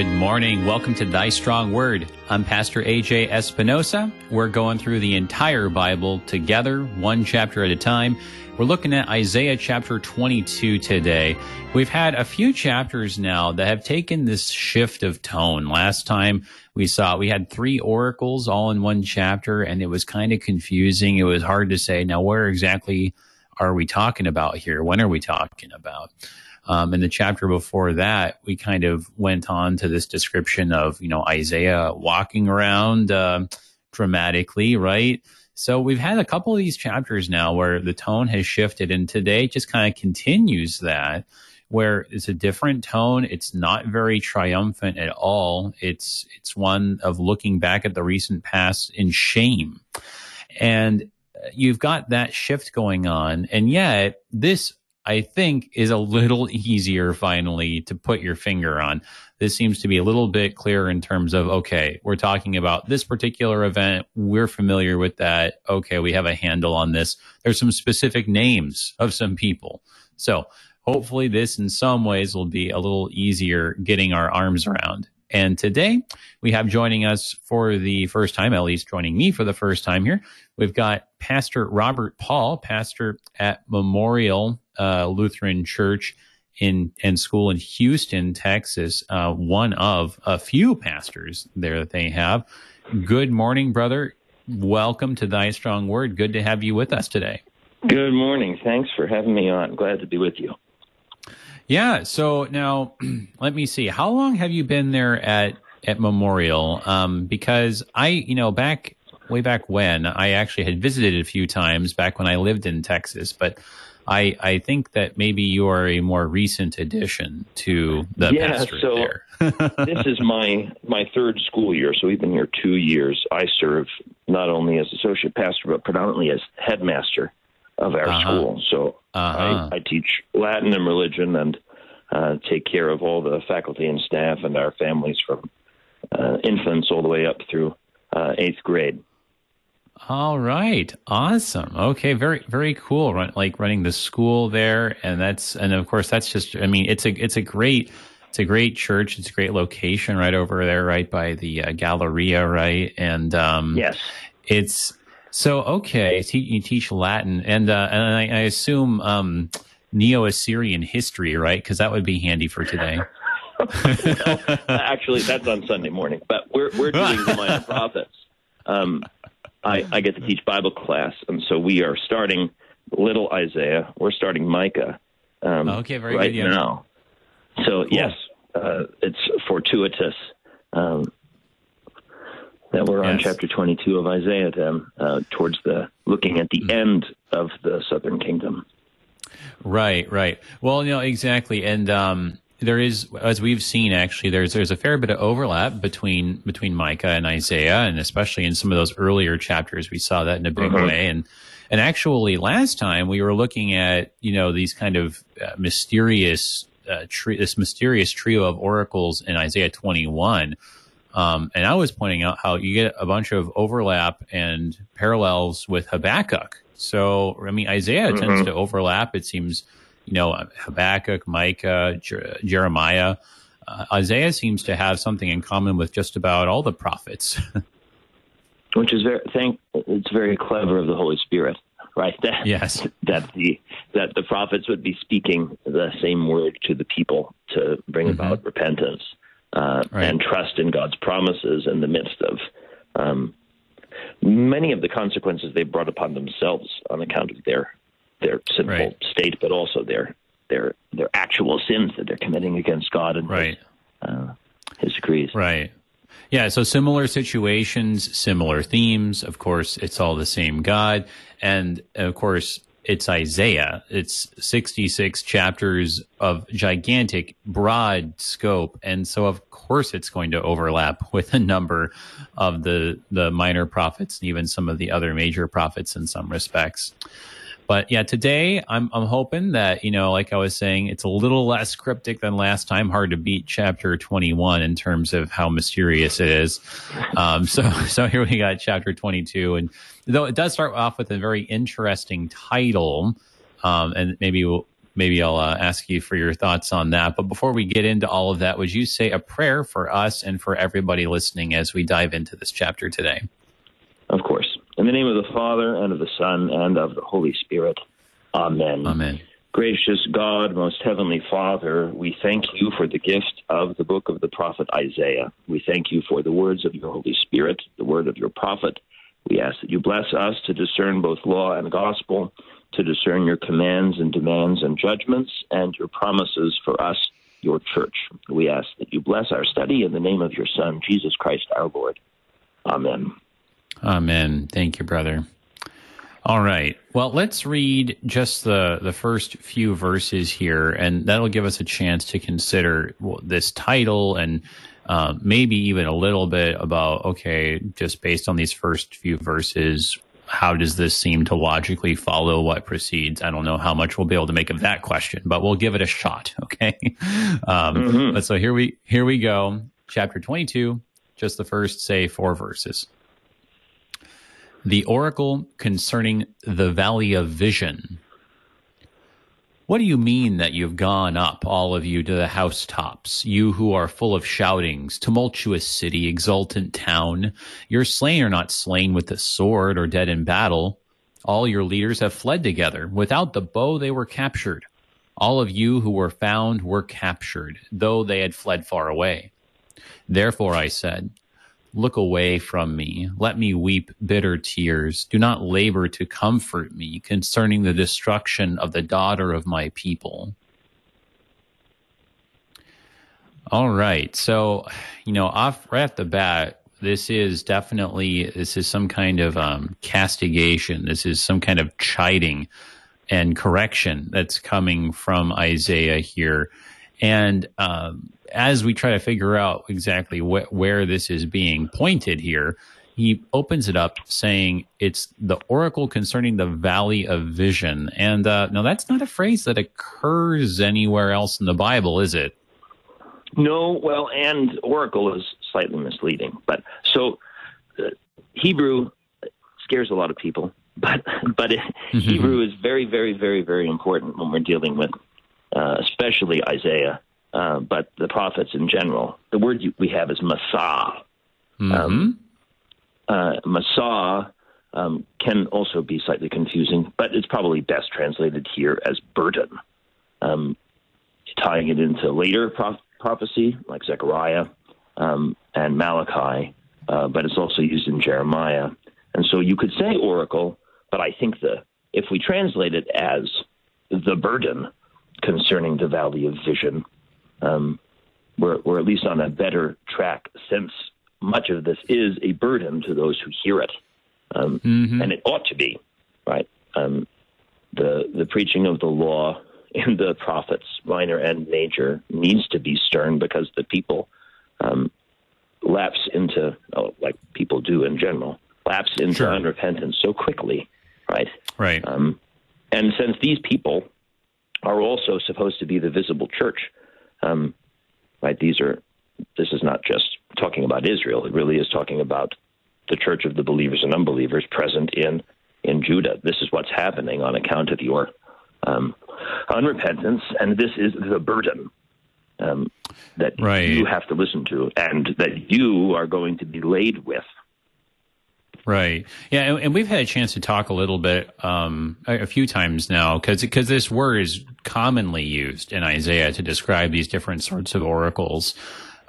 Good morning. Welcome to Thy Strong Word. I'm Pastor AJ Espinosa. We're going through the entire Bible together, one chapter at a time. We're looking at Isaiah chapter 22 today. We've had a few chapters now that have taken this shift of tone. Last time we saw we had three oracles all in one chapter and it was kind of confusing. It was hard to say, now where exactly are we talking about here? When are we talking about? Um, in the chapter before that, we kind of went on to this description of, you know, Isaiah walking around uh, dramatically, right? So we've had a couple of these chapters now where the tone has shifted, and today just kind of continues that, where it's a different tone. It's not very triumphant at all. It's it's one of looking back at the recent past in shame, and you've got that shift going on, and yet this I think is a little easier finally to put your finger on. This seems to be a little bit clearer in terms of, okay, we're talking about this particular event. We're familiar with that. Okay, we have a handle on this. There's some specific names of some people. So hopefully this in some ways will be a little easier getting our arms around. And today we have joining us for the first time, least joining me for the first time here, we've got Pastor Robert Paul, pastor at Memorial uh, Lutheran Church in and school in Houston, Texas. Uh, one of a few pastors there that they have. Good morning, brother. Welcome to Thy Strong Word. Good to have you with us today. Good morning. Thanks for having me on. Glad to be with you. Yeah. So now, let me see. How long have you been there at at Memorial? Um, because I, you know, back way back when I actually had visited a few times back when I lived in Texas, but I I think that maybe you are a more recent addition to the yeah, pastorate so there. this is my my third school year, so we've been here two years. I serve not only as associate pastor but predominantly as headmaster of our Uh-huh. school. So Uh-huh. I, I teach Latin and religion and uh, take care of all the faculty and staff and our families from uh, infants all the way up through uh, eighth grade. All right, awesome. Okay, very very cool. Run, like running the school there, and that's and of course that's just. I mean, it's a it's a great it's a great church. It's a great location right over there, right by the uh, Galleria, right? And um, Yes. it's so okay. You teach Latin, and uh, and I, I assume um, Neo Assyrian history, right? Because that would be handy for today. well, actually, that's on Sunday morning, but we're we're doing the minor prophets. Um, I, I get to teach Bible class, and so we are starting little Isaiah. We're starting Micah. Um, Okay, very right good, yeah. now. So yes, uh, it's fortuitous um, that we're on Yes. chapter 22 of Isaiah, then uh, towards the looking at the end of the Southern Kingdom. Right, right. Well, you know, exactly. And um, there is, as we've seen, actually, there's there's a fair bit of overlap between between Micah and Isaiah, and especially in some of those earlier chapters, we saw that in a big Mhm. way. And and actually, last time we were looking at you know these kind of uh, mysterious uh, tri- this mysterious trio of oracles in Isaiah 21. Um, and I was pointing out how you get a bunch of overlap and parallels with Habakkuk. So, I mean, Isaiah tends Mhm. to overlap. It seems, you know, Habakkuk, Micah, Jer- Jeremiah. Uh, Isaiah seems to have something in common with just about all the prophets. which is very thank it's very clever of the Holy Spirit, right? That, Yes. that the that the prophets would be speaking the same word to the people to bring Mhm. about repentance uh, Right. and trust in God's promises in the midst of um, many of the consequences they brought upon themselves on account of their their sinful Right. state, but also their their their actual sins that they're committing against God and right. his, uh, his decrees. Right. Yeah, so similar situations, similar themes. Of course, it's all the same God. And of course, it's Isaiah. It's 66 chapters of gigantic, broad scope. And so, of course, it's going to overlap with a number of the, the minor prophets and even some of the other major prophets in some respects. But yeah, today I'm I'm hoping that you know, like I was saying, it's a little less cryptic than last time. Hard to beat chapter 21 in terms of how mysterious it is. Um, so so here we got chapter 22, and though it does start off with a very interesting title, um, and maybe we'll maybe I'll uh, ask you for your thoughts on that. But before we get into all of that, would you say a prayer for us and for everybody listening as we dive into this chapter today? Of course. In the name of the Father, and of the Son, and of the Holy Spirit. Amen. Amen. Gracious God, most heavenly Father, we thank you for the gift of the book of the prophet Isaiah. We thank you for the words of your Holy Spirit, the word of your prophet. We ask that you bless us to discern both law and gospel, to discern your commands and demands and judgments, and your promises for us, your church. We ask that you bless our study in the name of your Son, Jesus Christ our Lord. Amen. Amen. Thank you, brother. All right. Well, let's read just the, the first few verses here, and that'll give us a chance to consider this title and uh, maybe even a little bit about, okay, just based on these first few verses, how does this seem to logically follow what precedes? I don't know how much we'll be able to make of that question, but we'll give it a shot. Okay. Um, mm-hmm. But so here we, here we go. Chapter 22, just the first, say, four verses. The oracle concerning the valley of vision. What do you mean that you've gone up, all of you, to the housetops, you who are full of shoutings, tumultuous city, exultant town? Your slain are not slain with the sword or dead in battle. All your leaders have fled together. Without the bow, they were captured. All of you who were found were captured, though they had fled far away. Therefore I said, Look away from me. Let me weep bitter tears. Do not labor to comfort me concerning the destruction of the daughter of my people. All right. So, you know, off right off the bat, this is definitely this is some kind of um, castigation. This is some kind of chiding and correction that's coming from Isaiah here. And um, as we try to figure out exactly wh- where this is being pointed here, he opens it up saying it's the oracle concerning the valley of vision. And uh, now that's not a phrase that occurs anywhere else in the Bible, is it? No, well, and oracle is slightly misleading. But so uh, Hebrew scares a lot of people, but but mm-hmm. Hebrew is very, very, very, very important when we're dealing with, uh, especially Isaiah uh, but the prophets in general. The word we have is Masah. Mm-hmm. Um, uh, Massah um, can also be slightly confusing, but it's probably best translated here as burden. Um, tying it into later prophecy, like Zechariah um, and Malachi, uh, but it's also used in Jeremiah. And so you could say oracle, but I think the if we translate it as the burden concerning the valley of vision, um, we're, we're at least on a better track since much of this is a burden to those who hear it. Um, mm-hmm. And it ought to be, right? Um, the, the preaching of the law in the prophets, minor and major, needs to be stern because the people um, lapse into, oh, like people do in general, lapse into sure. unrepentance so quickly, right? Right. Um, and since these people are also supposed to be the visible church, um, right? These are this is not just talking about Israel. It really is talking about the church of the believers and unbelievers present in in Judah. This is what's happening on account of your um, unrepentance, and this is the burden um, that right. you have to listen to, and that you are going to be laid with Right. Yeah, and, we've had a chance to talk a little bit um, a, a, few times now because because this word is commonly used in Isaiah to describe these different sorts of oracles.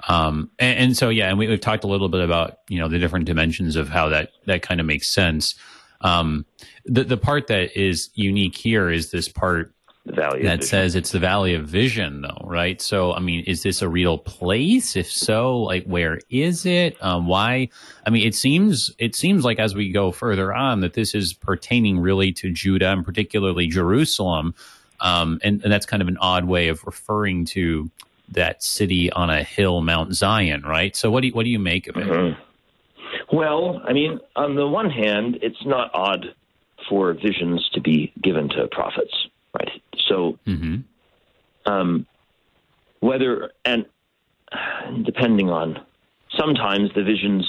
Um, and, and, so yeah, and we, have talked a little bit about you know the different dimensions of how that that kind of makes sense. Um, the the part that is unique here is this part the valley that says it's the valley of vision though right? So i mean is this a real place? If so like where is it? Um, why? I mean it seems it seems like as we go further on that this is pertaining really to judah and particularly jerusalem. Um, and, and that's kind of an odd way of referring to that city on a hill mount zion right? So what do you, what do you make of it? Mm-hmm. well i mean on the one hand it's not odd for visions to be given to prophets right so, mm-hmm. um, whether and depending on sometimes the visions,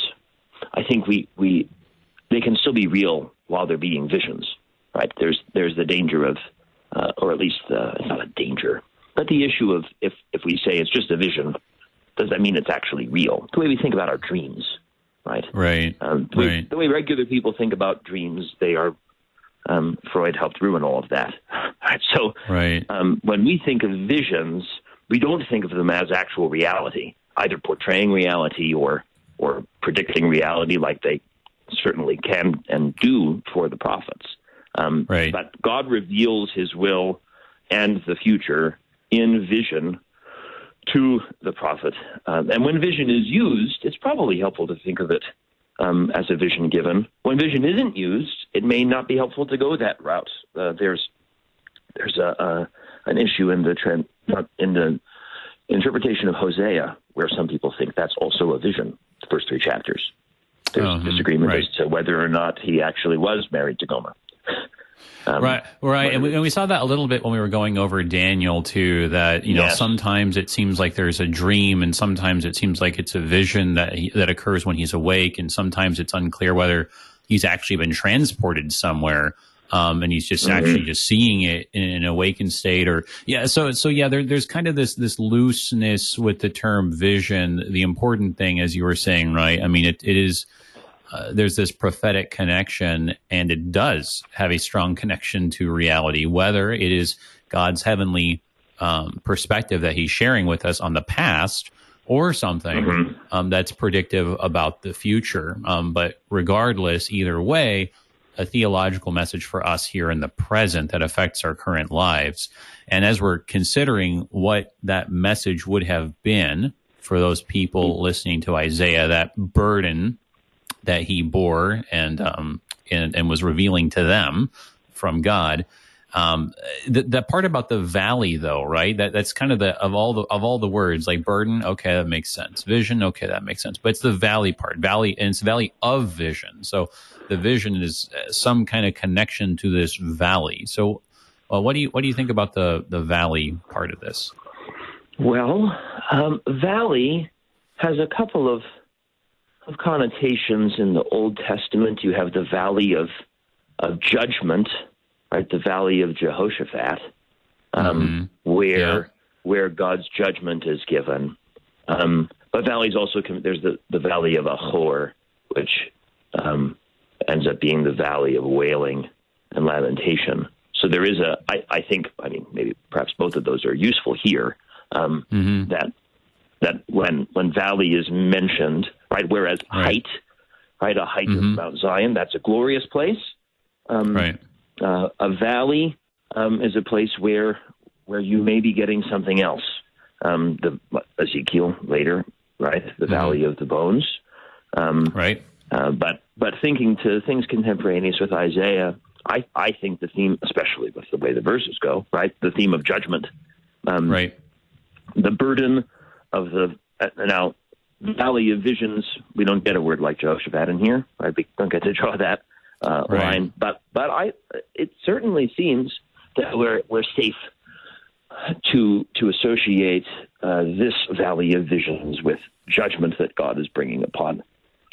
I think we we they can still be real while they're being visions, right? There's there's the danger of uh, or at least uh, it's not a danger. But the issue of if if we say it's just a vision, does that mean it's actually real? The way we think about our dreams, right? Right. Um, the, way, right. the way regular people think about dreams, they are. Um, Freud helped ruin all of that. Right. So Right. um, when we think of visions, we don't think of them as actual reality, either portraying reality or or predicting reality, like they certainly can and do for the prophets. Um, Right. But God reveals His will and the future in vision to the prophet. Um, and when vision is used, it's probably helpful to think of it um, as a vision given. When vision isn't used, it may not be helpful to go that route. Uh, there's there's a, a an issue in the trend in the interpretation of Hosea where some people think that's also a vision. The first three chapters. There's Oh, hmm, disagreement right. as to whether or not he actually was married to Gomer. Um, Right, right, and we, and we saw that a little bit when we were going over Daniel too. That you know Yes. sometimes it seems like there's a dream, and sometimes it seems like it's a vision that he, that occurs when he's awake, and sometimes it's unclear whether he's actually been transported somewhere, um, and he's just actually just seeing it in an awakened state, or yeah. So so yeah, there, there's kind of this this looseness with the term vision. The important thing, as you were saying, right? I mean, it, it is uh, there's this prophetic connection, and it does have a strong connection to reality, whether it is God's heavenly um, perspective that He's sharing with us on the past or something um, that's predictive about the future. Um, but regardless, either way, a theological message for us here in the present that affects our current lives. And as we're considering what that message would have been for those people listening to Isaiah, that burden that he bore and um, and, and was revealing to them from God. Um, the, that part about the valley, though, right? That that's kind of the of all the of all the words like burden. Okay, that makes sense. Vision. Okay, that makes sense. But it's the valley part. Valley, and it's valley of vision. So the vision is uh, some kind of connection to this valley. So, well, what do you what do you think about the the valley part of this? Well, um, valley has a couple of of connotations in the Old Testament. You have the valley of of judgment, right? The valley of Jehoshaphat, um, where Yeah. where God's judgment is given. Um, but valleys also com- there's the the valley of Achor, which um, ends up being the valley of wailing and lamentation. So there is a, I, I think, I mean, maybe perhaps both of those are useful here. Um, Mm-hmm. That that when when valley is mentioned, right? Whereas Right. height, right, a height Mhm. of Mount Zion, that's a glorious place. Um, Right. uh, a valley um, is a place where where you may be getting something else. Um, the Ezekiel later, right? The valley of the bones. Um, Right. uh, but but thinking to things contemporaneous with Isaiah, I I think the theme, especially with the way the verses go, right? The theme of judgment, um, Right. the burden of the uh, now valley of visions. We don't get a word like Jehoshaphat in here. Right? We don't get to draw that uh, Right. line, but but I it certainly seems that we're we're safe to to associate uh, this valley of visions with judgment that God is bringing upon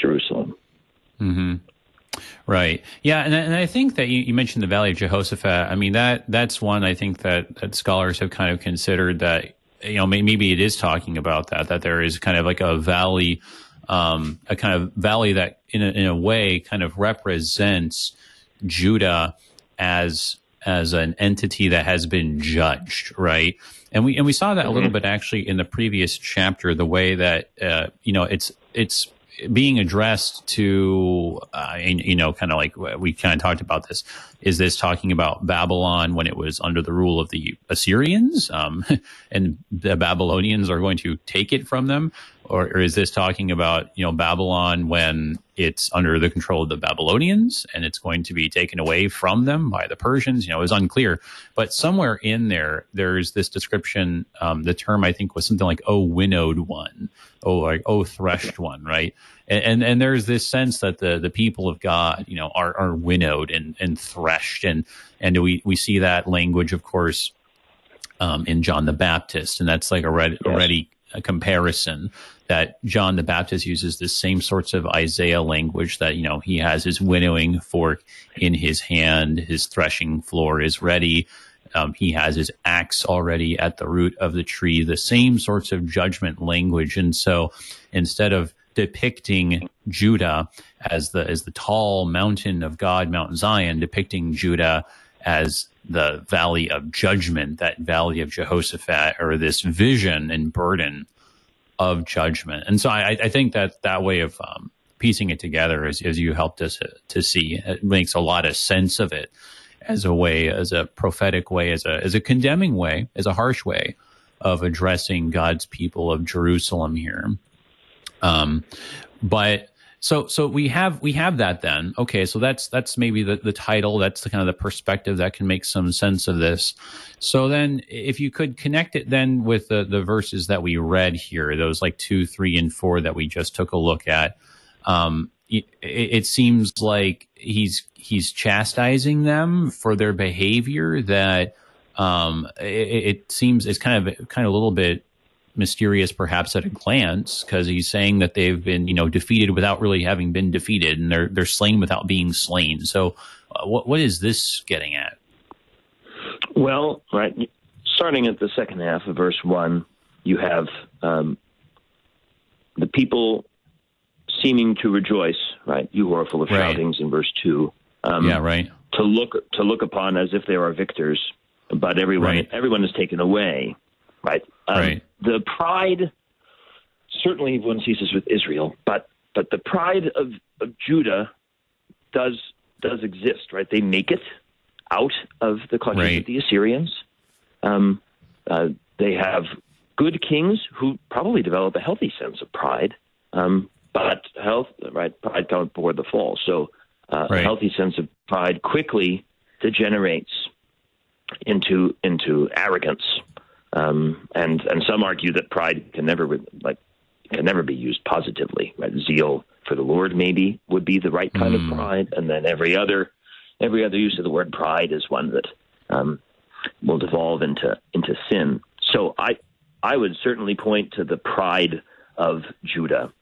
Jerusalem. hmm Right. Yeah, and, I- and I think that you, you mentioned the Valley of Jehoshaphat. I mean that that's one I think that, that scholars have kind of considered that you know maybe it is talking about that that there is kind of like a valley, um, a kind of valley that in a, in a way kind of represents Judah as as an entity that has been judged, right? And we and we saw that a little bit actually in the previous chapter, the way that uh, you know it's it's being addressed to uh, and, you know kind of like we kind of talked about this. Is this talking about Babylon when it was under the rule of the Assyrians, um, and the Babylonians are going to take it from them, or, or is this talking about you know Babylon when it's under the control of the Babylonians and it's going to be taken away from them by the Persians? You know, it was unclear, but somewhere in there, there's this description. Um, the term I think was something like "oh winnowed one," oh like "oh threshed one," right? And, and and there's this sense that the the people of God, you know, are are winnowed and and threshed, and and we we see that language, of course, um, in John the Baptist, and that's like already Yes. already comparison that John the Baptist uses the same sorts of Isaiah language that you know he has his winnowing fork in his hand, his threshing floor is ready. Um, he has his axe already at the root of the tree, the same sorts of judgment language. And so instead of depicting Judah as the as the tall mountain of God, Mount Zion, depicting Judah as the valley of judgment, that valley of Jehoshaphat, or this vision and burden of judgment. And so I, I think that that way of um, piecing it together, as, as you helped us to see, it makes a lot of sense of it as a way, as a prophetic way, as a as a condemning way, as a harsh way of addressing God's people of Jerusalem here. Um, but so so we have we have that then. Okay, so that's that's maybe the, the title, that's the kind of the perspective that can make some sense of this. So then if you could connect it then with the, the verses that we read here, those like two, three, and four that we just took a look at. Um, it, it seems like he's he's chastising them for their behavior that um, it, it, seems it's kind of kind of a little bit mysterious perhaps at a glance because he's saying that they've been you know defeated without really having been defeated and they're they're slain without being slain. So uh, what what is this getting at? Well right starting at the second half of verse 1 you have um, the people seeming to rejoice right? You who are full of right. shoutings in verse 2 um, yeah right. to look to look upon as if they are victors but everyone right. everyone is taken away right? Um, right. The pride, certainly one sees this with Israel, but but the pride of, of Judah does does exist, right? They make it out of the clutches right. of the Assyrians. Um, uh, they have good kings who probably develop a healthy sense of pride, um, but health, right? Pride comes before the fall. So uh, right. a healthy sense of pride quickly degenerates into into arrogance um, and and some argue that pride can never like can never be used positively. Right? Zeal for the Lord maybe would be the right kind mm. of hmm. pride, and then every other every other use of the word pride is one that um, will devolve into into sin. So I I would certainly point to the pride of Judah,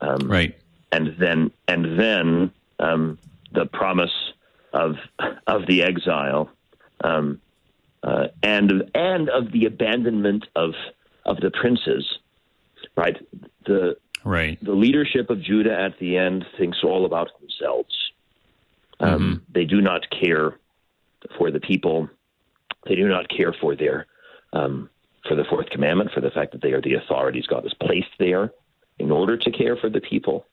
um, right, and then and then um, the promise of of the exile. Um, uh, and and of the abandonment of of the princes, right? The right the leadership of Judah at the end thinks all about themselves. Um, mm-hmm. They do not care for the people. They do not care for their um, for the fourth commandment, for the fact that they are the authorities God has placed there in order to care for the people.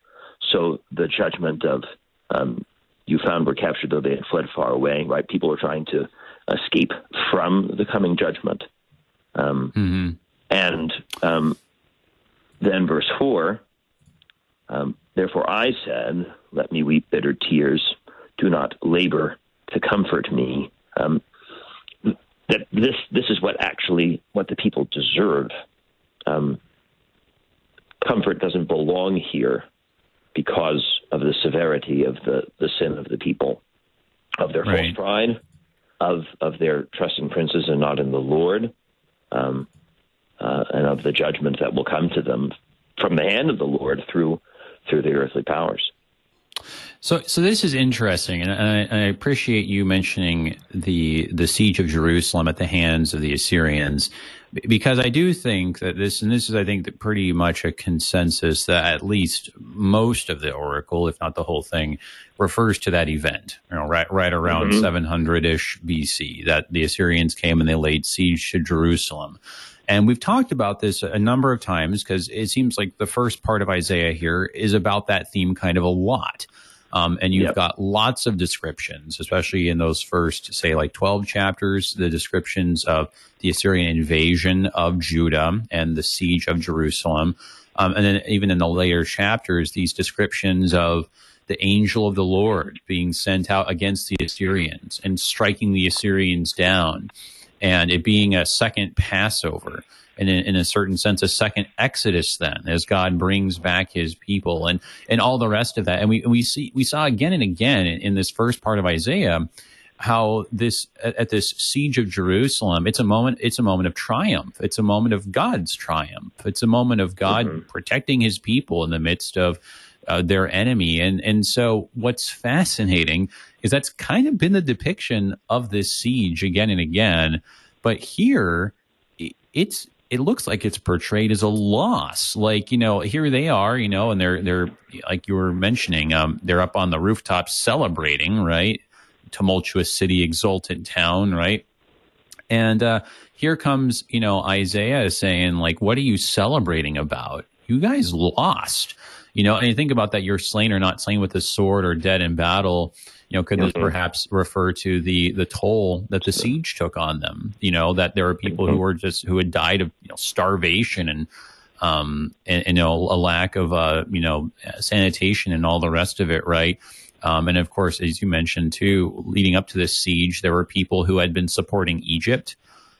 So the judgment of um, you found were captured though they had fled far away. Right? People are trying to escape from the coming judgment. Um, mm-hmm. And um, then verse 4 um, Therefore I said, Let me weep bitter tears. Do not labor to comfort me. Um, that this this is what actually what the people deserve. Um, comfort doesn't belong here because of the severity of the, the sin of the people, of their right. false pride, of of their trust in princes and not in the Lord, um, uh, and of the judgment that will come to them from the hand of the Lord through through the earthly powers. So, so this is interesting, and I, I, appreciate you mentioning the the siege of Jerusalem at the hands of the Assyrians, because I do think that this, and this is, I think, pretty much a consensus that at least most of the oracle, if not the whole thing, refers to that event. You know, right, right around mm-hmm. 700 ish BC, that the Assyrians came and they laid siege to Jerusalem. And we've talked about this a number of times because it seems like the first part of Isaiah here is about that theme kind of a lot. Um, and you've yep. got lots of descriptions, especially in those first, say, like 12 chapters, the descriptions of the Assyrian invasion of Judah and the siege of Jerusalem. Um, and then even in the later chapters, these descriptions of the angel of the Lord being sent out against the Assyrians and striking the Assyrians down, and it being a second Passover and in, in, a certain sense, a second Exodus then as God brings back his people and, and all the rest of that. And we, we see, we saw again and again in, in this first part of Isaiah, how this, at, this siege of Jerusalem, it's a moment, it's a moment of triumph. It's a moment of God's triumph. It's a moment of God mm-hmm. protecting his people in the midst of uh, their enemy. And and so what's fascinating is that's kind of been the depiction of this siege again and again. But here, it's it looks like it's portrayed as a loss. Like you know, here they are, you know, and they're they're like you were mentioning, um, they're up on the rooftop celebrating, right? Tumultuous city, exultant town, right? And uh, here comes, you know, Isaiah saying, like, what are you celebrating about? You guys lost. You know, and you think about that, you're slain or not slain with a sword or dead in battle. You know, could this mm-hmm. perhaps refer to the the toll that the siege took on them? You know, that there are people mm-hmm. who were just who had died of you know, starvation and um and, and, you know a lack of uh you know sanitation and all the rest of it, right? Um, and of course, as you mentioned too, leading up to this siege, there were people who had been supporting Egypt.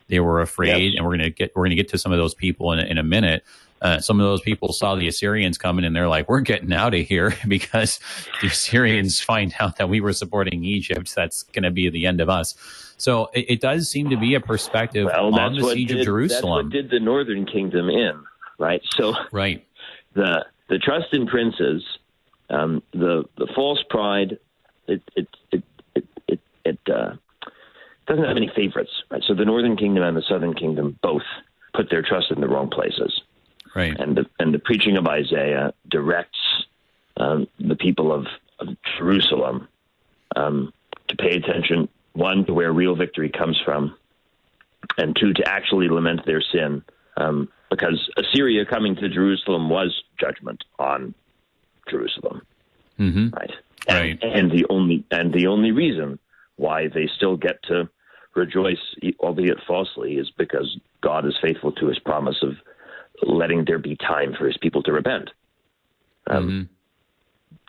They were afraid, and we're going to get we're to get to some of those people in, in a minute. Uh, some of those people saw the Assyrians coming, and they're like, "We're getting out of here because the Assyrians find out that we were supporting Egypt. That's going to be the end of us." So it, it, does seem to be a perspective well, on the siege did, of Jerusalem. That's what did the Northern Kingdom in, right? So right the the trust in princes um, the the false pride, it it it it it, it uh, doesn't have any favorites, right? So the Northern Kingdom and the Southern Kingdom both put their trust in the wrong places, right? And the and the preaching of Isaiah directs um, the people of, of Jerusalem um, to pay attention one to where real victory comes from, and two to actually lament their sin. Um, because Assyria coming to Jerusalem was judgment on Jerusalem. Mm-hmm. Right. And, right. And the only and the only reason why they still get to rejoice, albeit falsely, is because God is faithful to His promise of letting there be time for His people to repent. Um,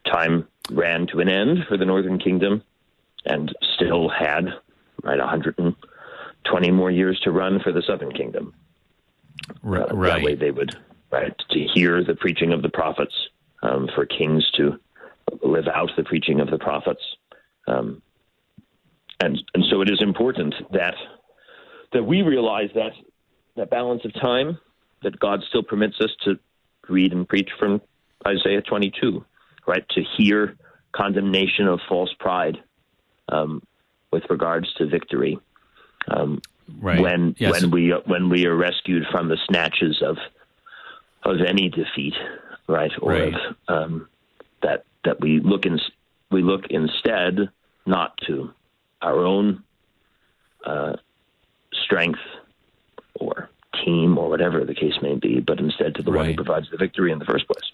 mm-hmm. Time ran to an end for the Northern Kingdom, and still had right 120 more years to run for the Southern Kingdom. Right. Uh, that way, they would right to hear the preaching of the prophets um, for kings to live out the preaching of the prophets. Um, and and so it is important that that we realize that that balance of time that God still permits us to read and preach from Isaiah 22, right? To hear condemnation of false pride um, with regards to victory. Um, right. When yes. when we when we are rescued from the snatches of of any defeat, right? Or right. Of, um, that that we look in we look instead not to our own uh, strength or team or whatever the case may be, but instead to the right. one who provides the victory in the first place.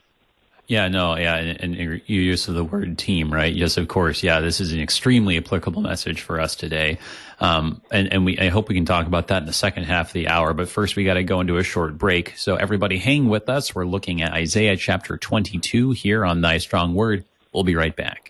Yeah, no, yeah, and, and, your use of the word team, right? Yes, of course. Yeah, this is an extremely applicable message for us today, um, and and we I hope we can talk about that in the second half of the hour. But first, we got to go into a short break. So everybody, hang with us. We're looking at Isaiah chapter twenty-two here on Thy Strong Word. We'll be right back.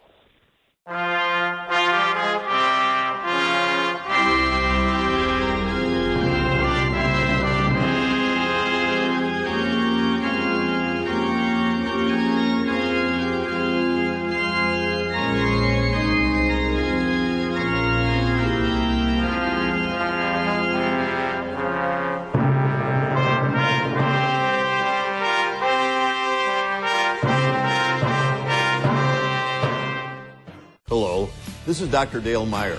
This is Dr. Dale Meyer.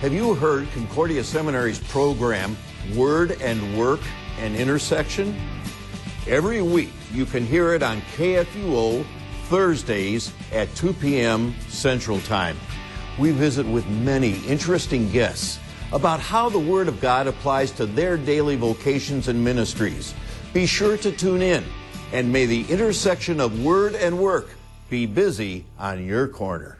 Have you heard Concordia Seminary's program, Word and Work and Intersection? Every week you can hear it on KFUO Thursdays at 2 p.m. Central Time. We visit with many interesting guests about how the Word of God applies to their daily vocations and ministries. Be sure to tune in, and may the intersection of Word and Work be busy on your corner.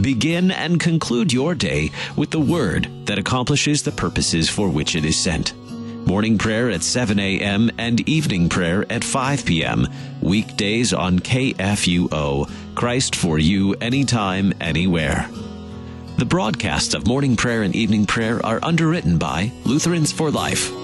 Begin and conclude your day with the word that accomplishes the purposes for which it is sent. Morning prayer at 7 a.m. and evening prayer at 5 p.m. Weekdays on KFUO. Christ for you anytime, anywhere. The broadcasts of morning prayer and evening prayer are underwritten by Lutherans for Life.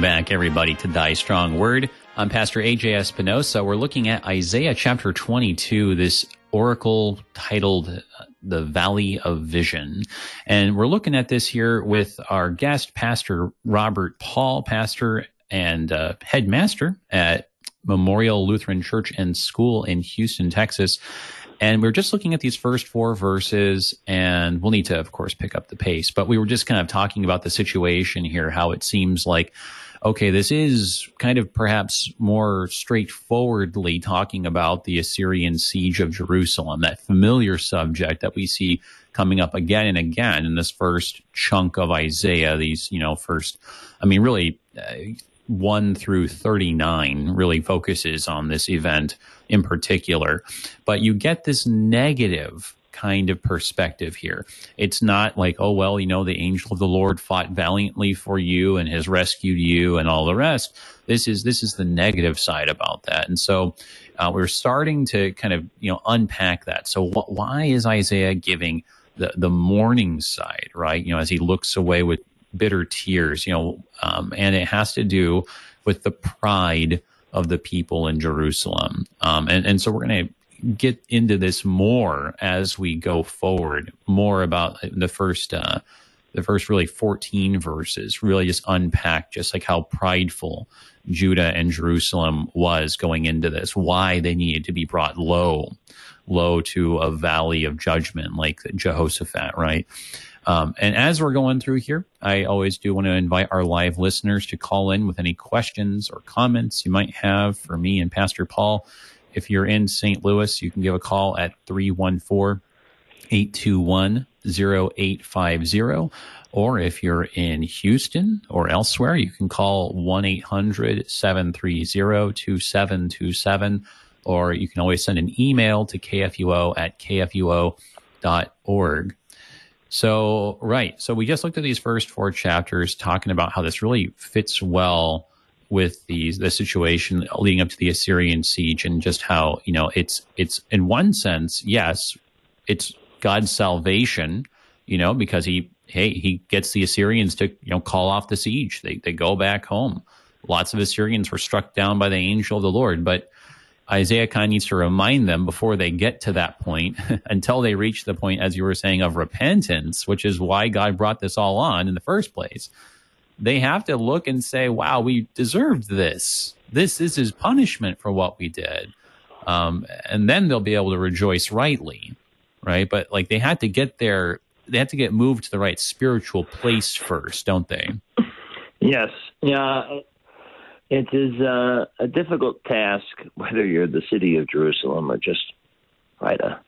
Welcome back, everybody, to Thy Strong Word. I'm Pastor AJ Espinosa. We're looking at Isaiah chapter 22, this oracle titled uh, The Valley of Vision. And we're looking at this here with our guest, Pastor Robert Paul, pastor and uh, headmaster at Memorial Lutheran Church and School in Houston, Texas. And we are just looking at these first four verses, and we'll need to, of course, pick up the pace. But we were just kind of talking about the situation here, how it seems like, okay, this is kind of perhaps more straightforwardly talking about the Assyrian siege of Jerusalem, that familiar subject that we see coming up again and again in this first chunk of Isaiah, these, you know, first, I mean, really, uh, 1 through 39 really focuses on this event in particular. But you get this negative kind of perspective here. It's not like, oh, well, you know, the angel of the Lord fought valiantly for you and has rescued you and all the rest. This is, this is the negative side about that. And so uh, we're starting to kind of, you know, unpack that. So wh- why is Isaiah giving the, the mourning side, right? You know, as he looks away with bitter tears, you know, um, and it has to do with the pride of the people in Jerusalem. Um, and, and so we're going to get into this more as we go forward, more about the first, uh, the first really 14 verses really just unpack just like how prideful Judah and Jerusalem was going into this, why they needed to be brought low, low to a valley of judgment like Jehoshaphat, right? Um, and as we're going through here, I always do want to invite our live listeners to call in with any questions or comments you might have for me and Pastor Paul. If you're in St. Louis, you can give a call at 314 821 0850. Or if you're in Houston or elsewhere, you can call 1 800 730 2727. Or you can always send an email to kfuo at kfuo.org. So, right. So we just looked at these first four chapters talking about how this really fits well with the the situation leading up to the Assyrian siege and just how, you know, it's it's in one sense, yes, it's God's salvation, you know, because he hey, he gets the Assyrians to, you know, call off the siege. They they go back home. Lots of Assyrians were struck down by the angel of the Lord, but Isaiah kind of needs to remind them before they get to that point, until they reach the point, as you were saying, of repentance, which is why God brought this all on in the first place. They have to look and say, wow, we deserved this. This is his punishment for what we did. Um, and then they'll be able to rejoice rightly, right? But like they had to get there, they had to get moved to the right spiritual place first, don't they? Yes. Yeah. It is uh, a difficult task, whether you're the city of Jerusalem or just right a,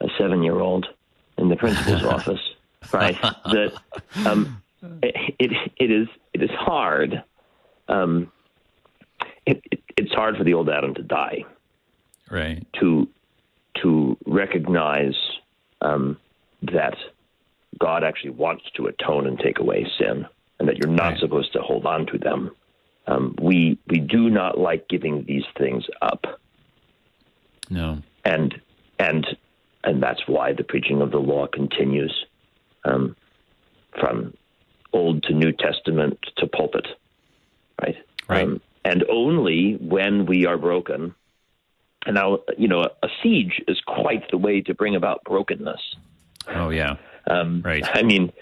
a seven year old in the principal's office, right? That um, it, it, it is it is hard. Um, it, it, it's hard for the old Adam to die, right? To to recognize um, that God actually wants to atone and take away sin, and that you're not right. supposed to hold on to them um, we we do not like giving these things up. No. And and and that's why the preaching of the law continues um, from Old to New Testament to pulpit, right? Right. Um, and only when we are broken. And now, you know, a, siege is quite the way to bring about brokenness. Oh yeah. Um, right. I mean,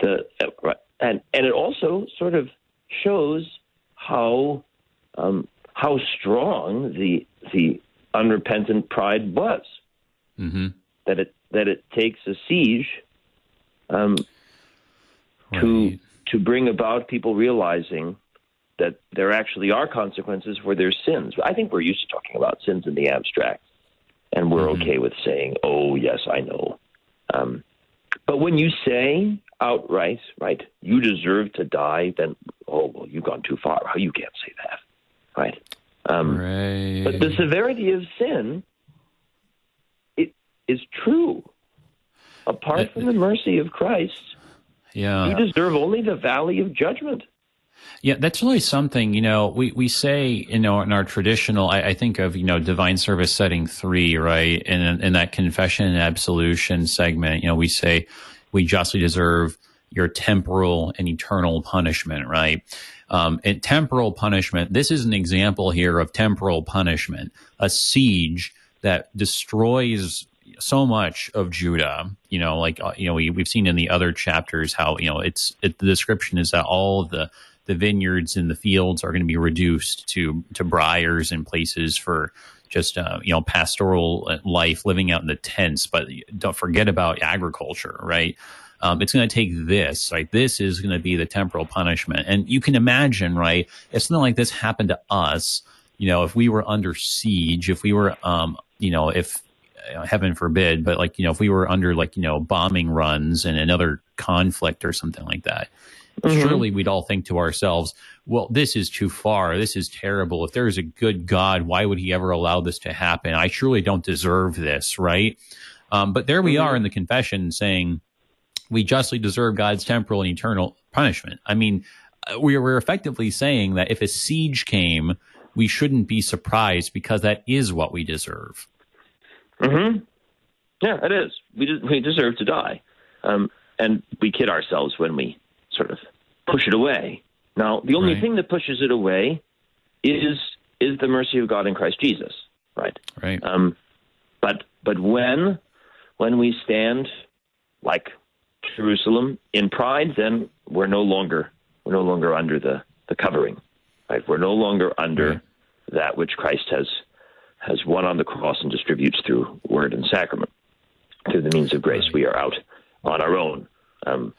the uh, and and it also sort of shows how um, how strong the the unrepentant pride was. Mm-hmm. That it that it takes a siege um, right. to to bring about people realizing that there actually are consequences for their sins. I think we're used to talking about sins in the abstract, and we're mm-hmm. okay with saying, "Oh, yes, I know." Um, but when you say outright, right, you deserve to die, then, oh, well, you've gone too far. You can't say that. right? Um, right. But the severity of sin, it is true. Apart from the mercy of Christ, yeah. you deserve only the valley of judgment. Yeah, that's really something. You know, we, we say, you know, in our traditional, I, I think of, you know, divine service setting three, right? And in that confession and absolution segment, you know, we say we justly deserve your temporal and eternal punishment, right? Um, and temporal punishment, this is an example here of temporal punishment, a siege that destroys so much of Judah. You know, like uh, you know, we we've seen in the other chapters how you know it's it, the description is that all the the vineyards and the fields are going to be reduced to to briars and places for just uh, you know pastoral life, living out in the tents. But don't forget about agriculture, right? Um, it's going to take this, right? This is going to be the temporal punishment, and you can imagine, right? If something like this happened to us, you know, if we were under siege, if we were, um, you know, if heaven forbid, but like you know, if we were under like you know bombing runs and another conflict or something like that, mm-hmm. surely we'd all think to ourselves, well, this is too far. This is terrible. If there is a good God, why would he ever allow this to happen? I surely don't deserve this, right? Um, but there we mm-hmm. are in the confession saying we justly deserve God's temporal and eternal punishment. I mean, uh, we we're effectively saying that if a siege came, we shouldn't be surprised because that is what we deserve. Hmm. Yeah, it is. We de- we deserve to die, um, and we kid ourselves when we sort of push it away. Now, the only right. thing that pushes it away is is the mercy of God in Christ Jesus, right? Right. Um, but but when when we stand like Jerusalem in pride, then we're no longer we're no longer under the the covering, right? We're no longer under right. that which Christ has has won on the cross and distributes through word and sacrament. Through the means of grace, we are out on our own. Um,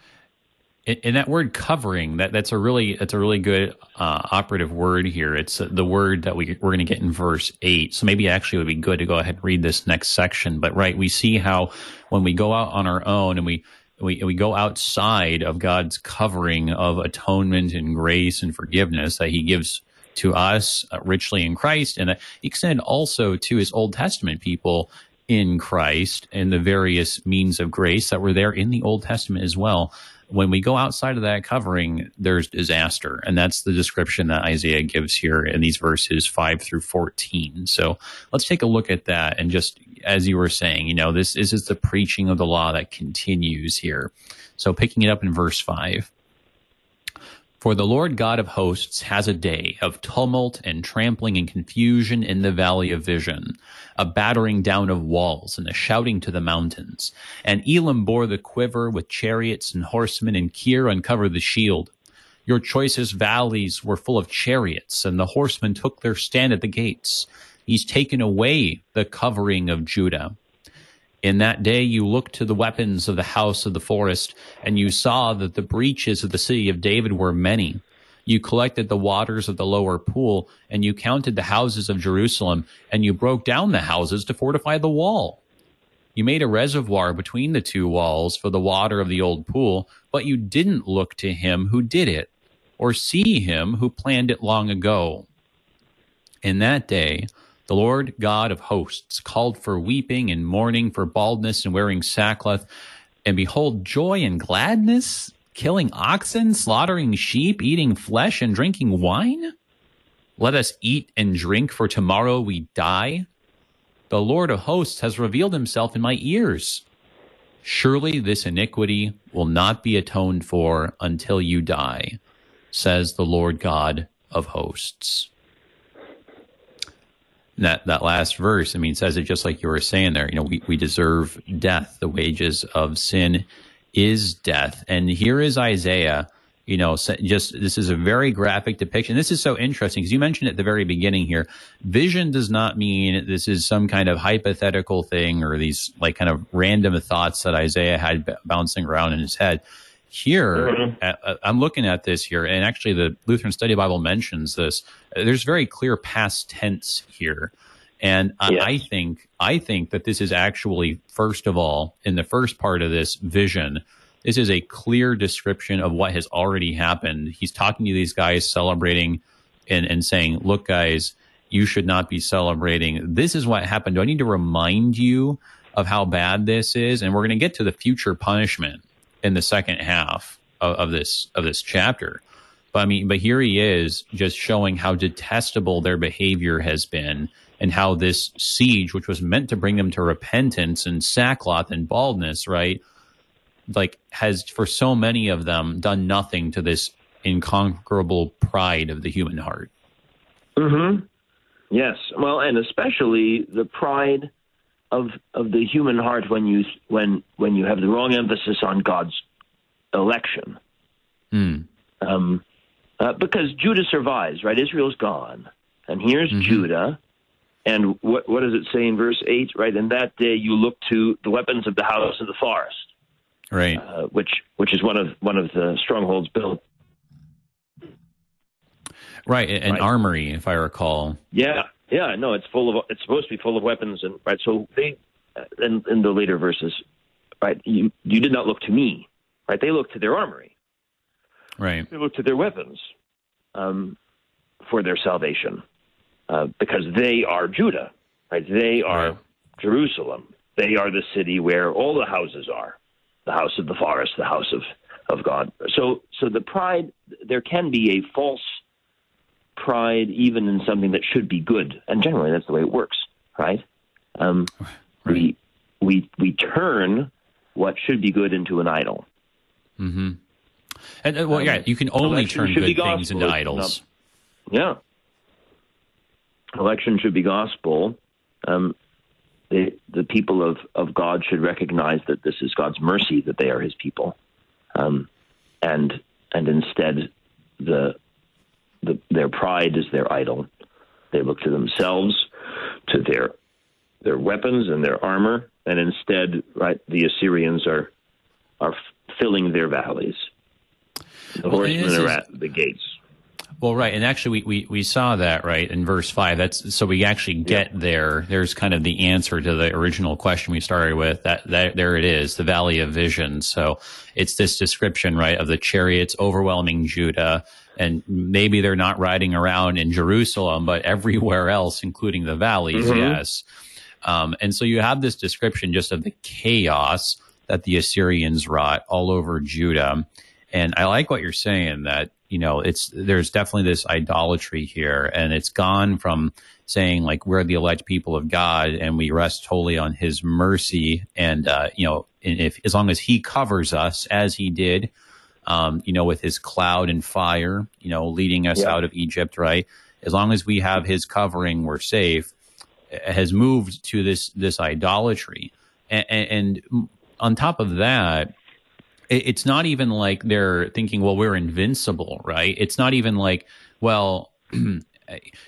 and that word covering that that's a really that's a really good uh, operative word here it's the word that we, we're going to get in verse 8 so maybe actually it would be good to go ahead and read this next section but right we see how when we go out on our own and we we, we go outside of god's covering of atonement and grace and forgiveness that he gives to us uh, richly in Christ, and uh, extend also to his Old Testament people in Christ and the various means of grace that were there in the Old Testament as well. When we go outside of that covering, there's disaster. And that's the description that Isaiah gives here in these verses 5 through 14. So let's take a look at that. And just as you were saying, you know, this, this is the preaching of the law that continues here. So picking it up in verse 5. For the Lord God of hosts has a day of tumult and trampling and confusion in the valley of vision, a battering down of walls and a shouting to the mountains. And Elam bore the quiver with chariots and horsemen, and Kir uncovered the shield. Your choicest valleys were full of chariots, and the horsemen took their stand at the gates. He's taken away the covering of Judah. In that day you looked to the weapons of the house of the forest, and you saw that the breaches of the city of David were many. You collected the waters of the lower pool, and you counted the houses of Jerusalem, and you broke down the houses to fortify the wall. You made a reservoir between the two walls for the water of the old pool, but you didn't look to him who did it, or see him who planned it long ago. In that day, the Lord God of hosts called for weeping and mourning, for baldness and wearing sackcloth. And behold, joy and gladness, killing oxen, slaughtering sheep, eating flesh, and drinking wine? Let us eat and drink, for tomorrow we die. The Lord of hosts has revealed himself in my ears. Surely this iniquity will not be atoned for until you die, says the Lord God of hosts that that last verse, I mean, says it just like you were saying there. You know, we, we deserve death. The wages of sin is death. And here is Isaiah. You know, just this is a very graphic depiction. This is so interesting because you mentioned at the very beginning here, vision does not mean this is some kind of hypothetical thing or these like kind of random thoughts that Isaiah had b- bouncing around in his head. Here, mm-hmm. uh, I'm looking at this here, and actually, the Lutheran Study Bible mentions this. There's very clear past tense here, and I, I think I think that this is actually first of all in the first part of this vision. This is a clear description of what has already happened. He's talking to these guys celebrating and, and saying, look, guys, you should not be celebrating. This is what happened. Do I need to remind you of how bad this is? And we're going to get to the future punishment in the second half of, of this of this chapter. But I mean, but here he is just showing how detestable their behavior has been and how this siege, which was meant to bring them to repentance and sackcloth and baldness, right? Like has for so many of them done nothing to this inconquerable pride of the human heart. Mm-hmm. Yes. Well, and especially the pride of of the human heart when you when when you have the wrong emphasis on God's election. Mm. Um, uh, because Judah survives, right? Israel's gone, and here's mm-hmm. Judah. And what what does it say in verse eight? Right, in that day you look to the weapons of the house of the forest, right? Uh, which which is one of one of the strongholds built. Right, an right. armory, if I recall. Yeah, yeah, no, it's full of it's supposed to be full of weapons, and right. So they uh, in, in the later verses, right? You you did not look to me, right? They look to their armory, right? They look to their weapons um, for their salvation. Uh, because they are Judah, right? They are right. Jerusalem. They are the city where all the houses are, the house of the forest, the house of, of God. So, so the pride, there can be a false pride even in something that should be good, and generally that's the way it works, right? Um, right. We we we turn what should be good into an idol. Mm-hmm. And, uh, well, um, yeah, you can only turn good things into idols. Yeah, election should be gospel. Um, the, the people of, of God should recognize that this is God's mercy that they are His people, um, and and instead the, the their pride is their idol. They look to themselves, to their their weapons and their armor, and instead, right, the Assyrians are are filling their valleys. The well, horsemen are at the gates. Well, right, and actually, we, we, we saw that right in verse five. That's so we actually get yeah. there. There's kind of the answer to the original question we started with. That, that there it is, the Valley of Vision. So it's this description, right, of the chariots overwhelming Judah, and maybe they're not riding around in Jerusalem, but everywhere else, including the valleys. Mm-hmm. Yes, um, and so you have this description just of the chaos that the Assyrians wrought all over Judah. And I like what you're saying that you know, it's there's definitely this idolatry here, and it's gone from saying like we're the elect people of God and we rest wholly on His mercy, and uh, you know, if as long as He covers us as He did, um, you know, with His cloud and fire, you know, leading us yeah. out of Egypt, right? As long as we have His covering, we're safe. Has moved to this this idolatry, and, and on top of that, it's not even like they're thinking, well, we're invincible, right? It's not even like, well, you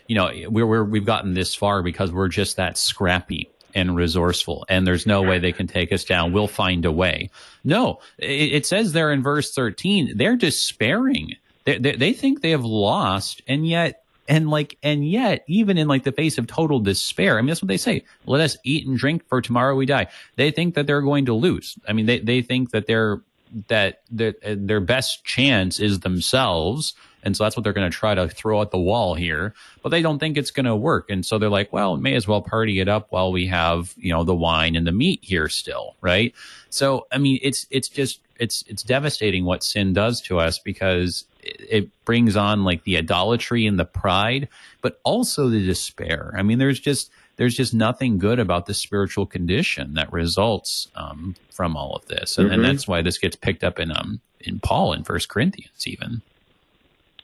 know, we're, we're, we've gotten this far because we're just that scrappy and resourceful and there's no way they can take us down. We'll find a way. No, it, it says there in verse 13, they're despairing. They, they, they think they have lost and yet and like and yet even in like the face of total despair i mean that's what they say let us eat and drink for tomorrow we die they think that they're going to lose i mean they, they think that they're that their, uh, their best chance is themselves. And so that's what they're going to try to throw at the wall here, but they don't think it's going to work. And so they're like, well, may as well party it up while we have, you know, the wine and the meat here still. Right. So, I mean, it's, it's just, it's, it's devastating what sin does to us because it brings on like the idolatry and the pride, but also the despair. I mean, there's just, there's just nothing good about the spiritual condition that results um, from all of this, and, mm-hmm. and, that's why this gets picked up in um in Paul in First Corinthians even.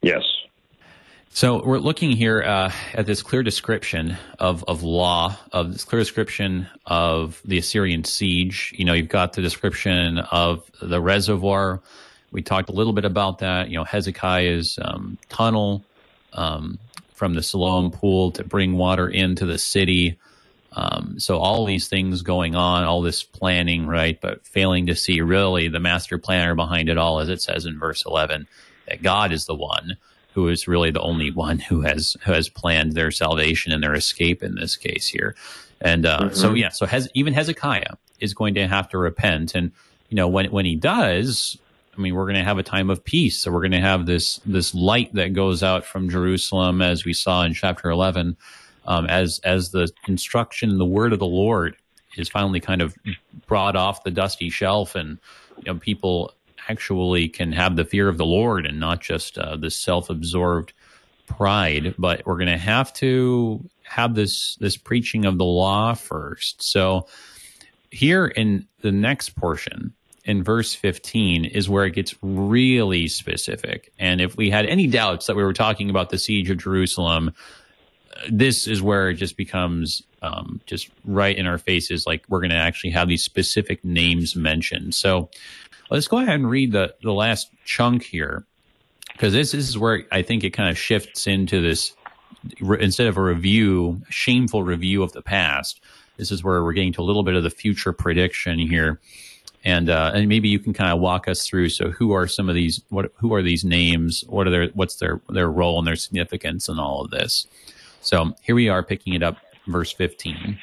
Yes. So we're looking here uh, at this clear description of, of law, of this clear description of the Assyrian siege. You know, you've got the description of the reservoir. We talked a little bit about that. You know, Hezekiah's um, tunnel. Um, from the Siloam pool to bring water into the city. Um, so all these things going on, all this planning, right? But failing to see really the master planner behind it all, as it says in verse 11, that God is the one who is really the only one who has who has planned their salvation and their escape in this case here. And uh, mm-hmm. so yeah, so Hez- even Hezekiah is going to have to repent, and you know when when he does, I mean, we're going to have a time of peace. So we're going to have this this light that goes out from Jerusalem, as we saw in chapter eleven, um, as as the instruction, the word of the Lord is finally kind of brought off the dusty shelf, and you know, people actually can have the fear of the Lord and not just uh, this self-absorbed pride. But we're going to have to have this this preaching of the law first. So here in the next portion in verse 15 is where it gets really specific. And if we had any doubts that we were talking about the siege of Jerusalem, this is where it just becomes um, just right in our faces. Like we're going to actually have these specific names mentioned. So let's go ahead and read the, the last chunk here because this, this is where I think it kind of shifts into this instead of a review, shameful review of the past. This is where we're getting to a little bit of the future prediction here and uh, and maybe you can kind of walk us through. So, who are some of these? What who are these names? What are their what's their their role and their significance in all of this? So here we are, picking it up, verse fifteen.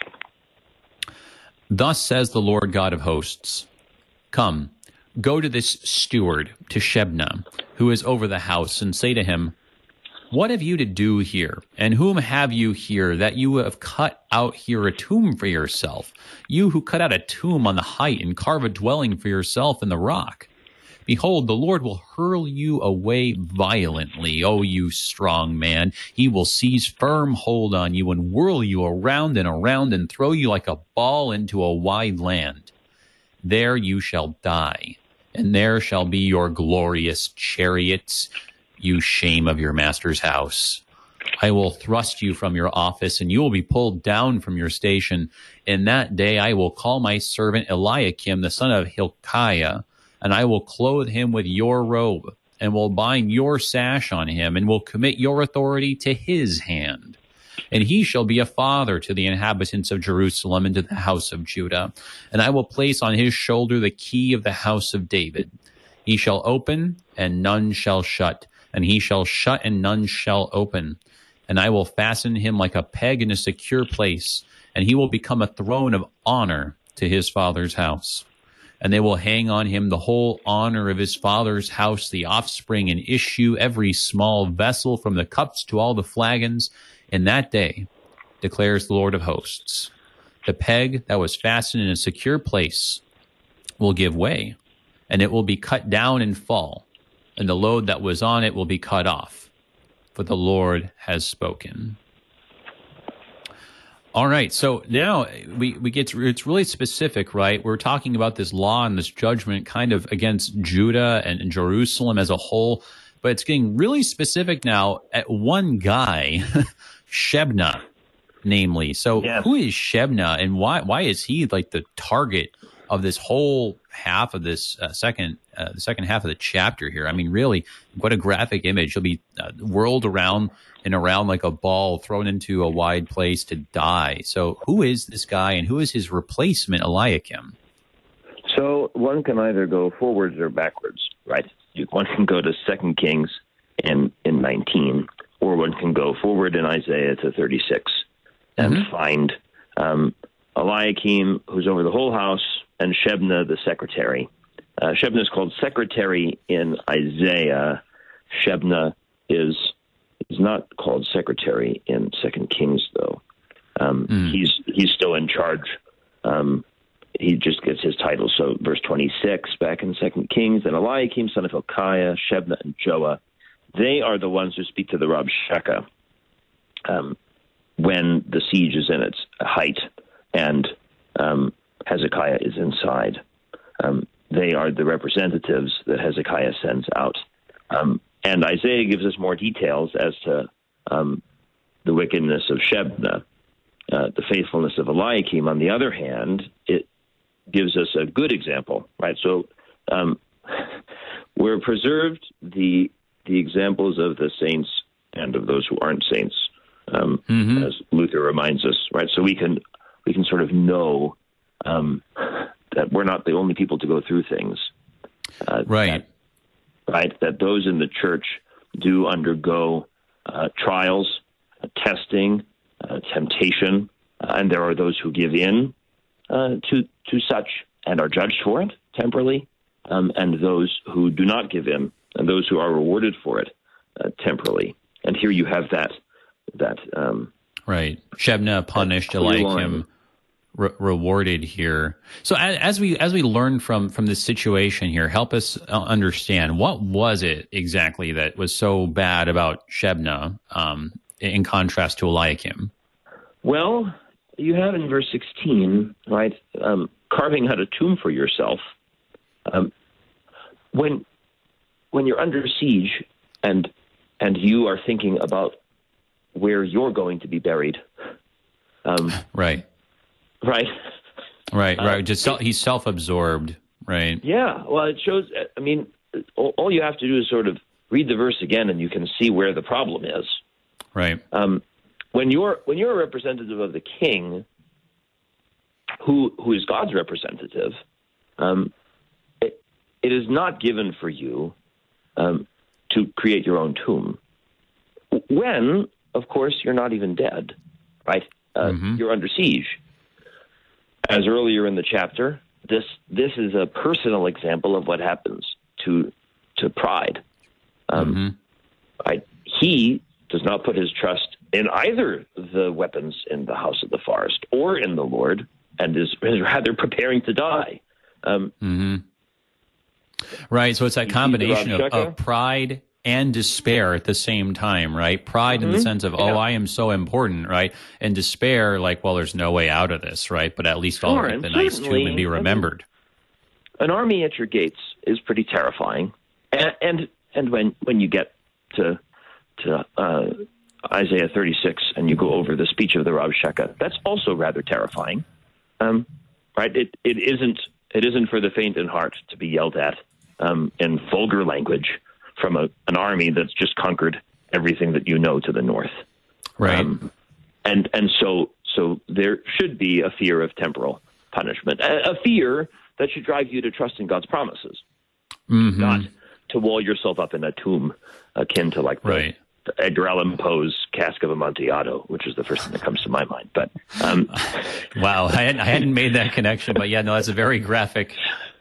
Thus says the Lord God of hosts: Come, go to this steward to Shebna, who is over the house, and say to him. What have you to do here? And whom have you here that you have cut out here a tomb for yourself? You who cut out a tomb on the height and carve a dwelling for yourself in the rock. Behold, the Lord will hurl you away violently, O you strong man. He will seize firm hold on you and whirl you around and around and throw you like a ball into a wide land. There you shall die, and there shall be your glorious chariots you shame of your master's house. I will thrust you from your office, and you will be pulled down from your station. In that day I will call my servant Eliakim, the son of Hilkiah, and I will clothe him with your robe, and will bind your sash on him, and will commit your authority to his hand. And he shall be a father to the inhabitants of Jerusalem and to the house of Judah. And I will place on his shoulder the key of the house of David. He shall open, and none shall shut and he shall shut and none shall open. And I will fasten him like a peg in a secure place, and he will become a throne of honor to his father's house. And they will hang on him the whole honor of his father's house, the offspring and issue, every small vessel from the cups to all the flagons. In that day, declares the Lord of hosts, the peg that was fastened in a secure place will give way, and it will be cut down and fall and the load that was on it will be cut off, for the Lord has spoken. All right, so now we, we get to, it's really specific, right? We're talking about this law and this judgment kind of against Judah and, and Jerusalem as a whole, but it's getting really specific now at one guy, Shebna, namely. So who is Shebna and why why is he like the target of this whole half of this uh, second uh, the second half of the chapter here. I mean, really, what a graphic image! He'll be uh, whirled around and around like a ball, thrown into a wide place to die. So, who is this guy, and who is his replacement, Eliakim? So, one can either go forwards or backwards, right? One can go to Second Kings in in nineteen, or one can go forward in Isaiah to thirty six and mm-hmm. find um, Eliakim, who's over the whole house, and Shebna, the secretary. Uh, Shebna is called secretary in Isaiah. Shebna is is not called secretary in Second Kings, though. Um, mm. He's he's still in charge. Um, he just gets his title. So, verse twenty six back in Second Kings, and Eliakim, son of Hilkiah, Shebna, and Joah, they are the ones who speak to the Rabshakeh um, when the siege is in its height, and um, Hezekiah is inside. Um, they are the representatives that Hezekiah sends out. Um, and Isaiah gives us more details as to um, the wickedness of Shebna. Uh, the faithfulness of Eliakim, on the other hand, it gives us a good example, right? So um, we're preserved the the examples of the saints and of those who aren't saints, um, mm-hmm. as Luther reminds us, right? So we can we can sort of know um, that we're not the only people to go through things. Uh, right. That, right. That those in the church do undergo uh, trials, uh, testing, uh, temptation, uh, and there are those who give in uh, to to such and are judged for it temporarily. um, and those who do not give in, and those who are rewarded for it uh, temporally. And here you have that that um, right. Shebna punished Eliakim, re- rewarded here. So as, as, we as we learn from from this situation here, help us uh, understand what was it exactly that was so bad about Shebna um, in contrast to Eliakim. Well, you have in verse 16, right, um, carving out a tomb for yourself. Um, when when you're under siege and and you are thinking about where you're going to be buried, um, right, right, right, right. Uh, Just he's self-absorbed, right? Yeah. Well, it shows. I mean, all, all, you have to do is sort of read the verse again, and you can see where the problem is. Right. Um, when you're when you're a representative of the king, who who is God's representative, um, it, it is not given for you um, to create your own tomb. When, of course, you're not even dead, right? Uh, mm-hmm. You're under siege. As earlier in the chapter, this this is a personal example of what happens to to pride. Um, mm-hmm. right? He does not put his trust in either the weapons in the house of the forest or in the Lord, and is, is rather preparing to die. Um, mm-hmm. Right. So it's that combination of, of, pride and despair at the same time, right? Pride mm-hmm. in the mm-hmm. sense of, oh, I am so important, right? And despair, like, well, there's no way out of this, right? But at least sure, I'll the nice tomb and be remembered. An army at your gates is pretty terrifying, and and, and when when you get to to uh, Isaiah 36 and you go over the speech of the Rabshakeh, that's also rather terrifying. Um, right? It it isn't it isn't for the faint in heart to be yelled at um, in vulgar language from a, an army that's just conquered everything that you know to the north. Right. Um, and and so so there should be a fear of temporal punishment, a, a fear that should drive you to trust in God's promises, mm-hmm. not to wall yourself up in a tomb akin to like the, right. Edgar Allan Poe's Cask of Amontillado, which is the first thing that comes to my mind. But um, wow, I hadn't, I hadn't, made that connection, but yeah, no, that's a very graphic.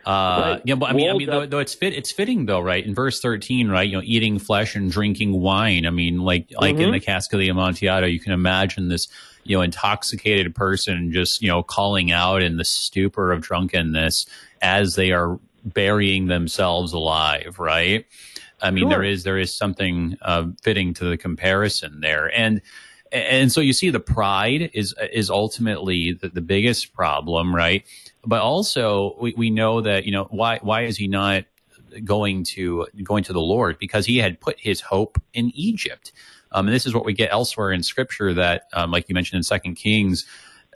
Uh, yeah, but I mean, I mean, though, though, it's fit, it's fitting though, right? In verse thirteen, right? You know, eating flesh and drinking wine. I mean, like, like mm-hmm. in the Cask of the Amontillado, you can imagine this, you know, intoxicated person just, you know, calling out in the stupor of drunkenness as they are burying themselves alive, right? I mean, sure. there is there is something uh, fitting to the comparison there, and and so you see the pride is is ultimately the, the biggest problem, right? But also we, we know that you know why why is he not going to going to the Lord because he had put his hope in Egypt. Um, and this is what we get elsewhere in Scripture that, um, like you mentioned in Second Kings,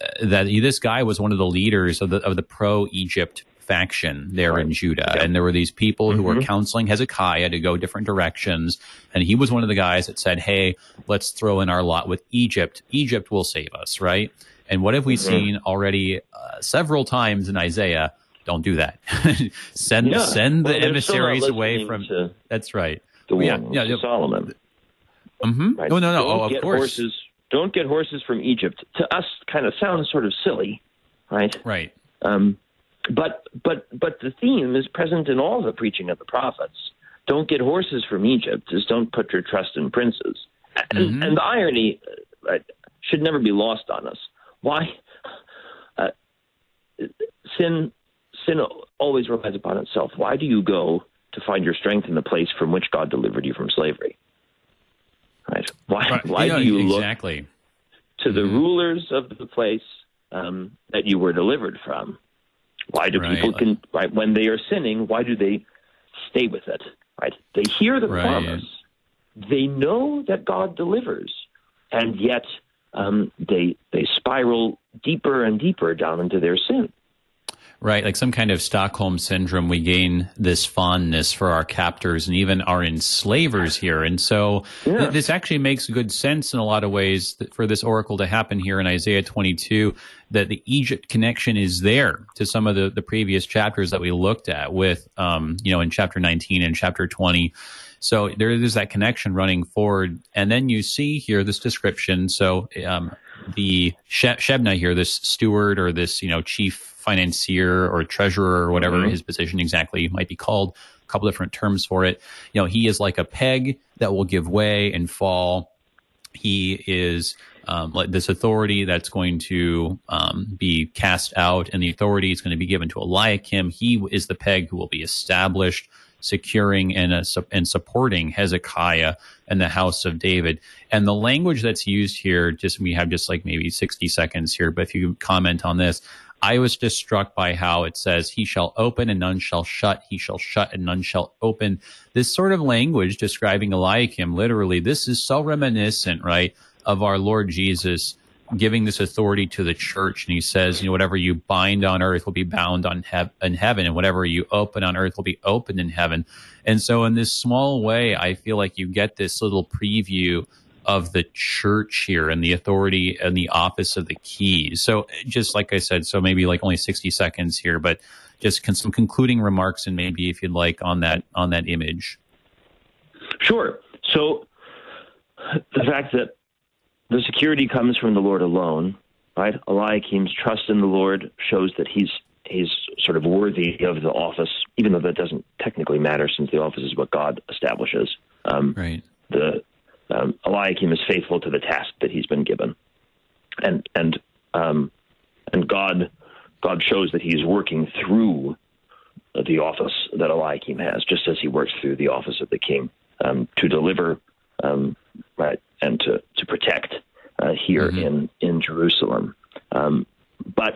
uh, that this guy was one of the leaders of the of the pro Egypt faction there right. in Judah. And there were these people mm-hmm. who were mm-hmm. counseling Hezekiah to go different directions. And he was one of the guys that said, Hey, let's throw in our lot with Egypt. Egypt will save us, right? And what have we mm-hmm. seen already uh, several times in Isaiah? Don't do that. send yeah. send well, the emissaries away from. That's right. The one, yeah, yeah, Solomon. Mm-hmm. Right. Oh no, no. Don't oh, of course. Horses, don't get horses from Egypt. To us, kind of sounds sort of silly, right? Right. Um, but but but the theme is present in all the preaching of the prophets. Don't get horses from Egypt. Just don't put your trust in princes. And, mm-hmm. and the irony uh, should never be lost on us. Why? Uh, sin sin always relies upon itself. Why do you go to find your strength in the place from which God delivered you from slavery? Right? Why? Right. Why do you exactly. look to the mm-hmm. rulers of the place um, that you were delivered from? Why do right. people can right when they are sinning? Why do they stay with it? Right? They hear the promise. They know that God delivers, and yet um, they they spiral deeper and deeper down into their sin. Right, like some kind of Stockholm syndrome, we gain this fondness for our captors and even our enslavers here. And so yeah. th- this actually makes good sense in a lot of ways for this oracle to happen here in Isaiah 22, that the Egypt connection is there to some of the, the previous chapters that we looked at with, um, you know, in chapter 19 and chapter 20. So there is that connection running forward. And then you see here this description. So, um, the Shebna here, this steward or this, you know, chief financier or treasurer or whatever mm-hmm. his position exactly might be called, a couple different terms for it. You know, he is like a peg that will give way and fall. He is um, like this authority that's going to um, be cast out, and the authority is going to be given to Eliakim. He is the peg who will be established securing and, uh, and supporting Hezekiah and the house of David. And the language that's used here, just we have just like maybe 60 seconds here, but if you comment on this, I was just struck by how it says, He shall open and none shall shut. He shall shut and none shall open. This sort of language describing Eliakim, literally, this is so reminiscent, right, of our Lord Jesus giving this authority to the church. And he says, you know, whatever you bind on earth will be bound on he- in heaven, and whatever you open on earth will be opened in heaven. And so, in this small way, I feel like you get this little preview of the church here and the authority and the office of the keys. So, just like I said, so maybe like only 60 seconds here, but just con- some concluding remarks and maybe if you'd like on that on that image. Sure. So, the fact that the security comes from the Lord alone, right? Eliakim's trust in the Lord shows that he's he's sort of worthy of the office, even though that doesn't technically matter since the office is what God establishes. Um, right. The um, Eliakim is faithful to the task that he's been given, and and um, and God God shows that he's working through the office that Eliakim has, just as he works through the office of the king um, to deliver um, right and to to protect uh, here mm-hmm. in in Jerusalem. Um, but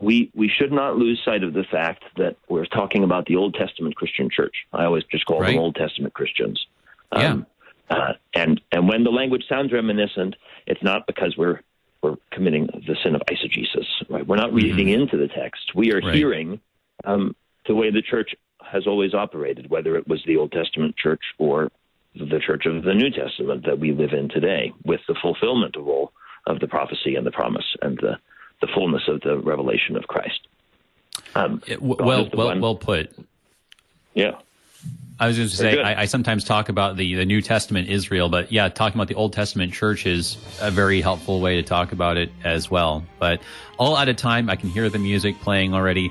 we we should not lose sight of the fact that we're talking about the Old Testament Christian church. I always just call right. them Old Testament Christians. Um, yeah. Uh, and and when the language sounds reminiscent, it's not because we're we're committing the sin of eisegesis. Right? We're not reading mm-hmm. into the text. We are right. hearing um, the way the church has always operated, whether it was the Old Testament church or the church of the New Testament that we live in today, with the fulfillment of all of the prophecy and the promise and the, the fullness of the revelation of Christ. Um, well, well, one. well put. Yeah. I was going to say, I, I, sometimes talk about the, the New Testament Israel, but yeah, talking about the Old Testament church is a very helpful way to talk about it as well. But all out of time, I can hear the music playing already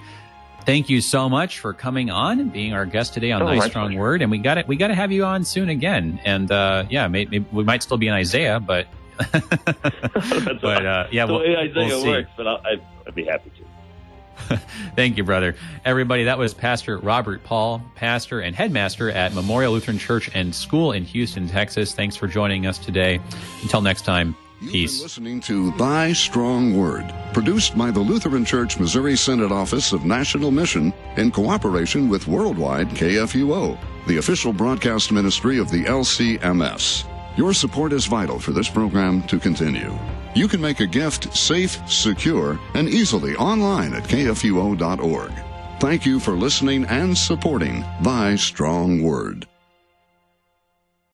thank you so much for coming on and being our guest today on oh, Thy Strong pleasure. Word. And we got it. We got to have you on soon again. And uh, yeah, maybe, we might still be in Isaiah, but but uh, yeah, the we'll, way Isaiah we'll works. But I'll, I'd be happy to. Thank you, brother. Everybody, that was Pastor Robert Paul, pastor and headmaster at Memorial Lutheran Church and School in Houston, Texas. Thanks for joining us today. Until next time. You've Peace. been listening to Thy Strong Word, produced by the Lutheran Church Missouri Synod Office of National Mission in cooperation with Worldwide KFUO, the official broadcast ministry of the LCMS. Your support is vital for this program to continue. You can make a gift safe, secure, and easily online at kfuo.org. Thank you for listening and supporting Thy Strong Word.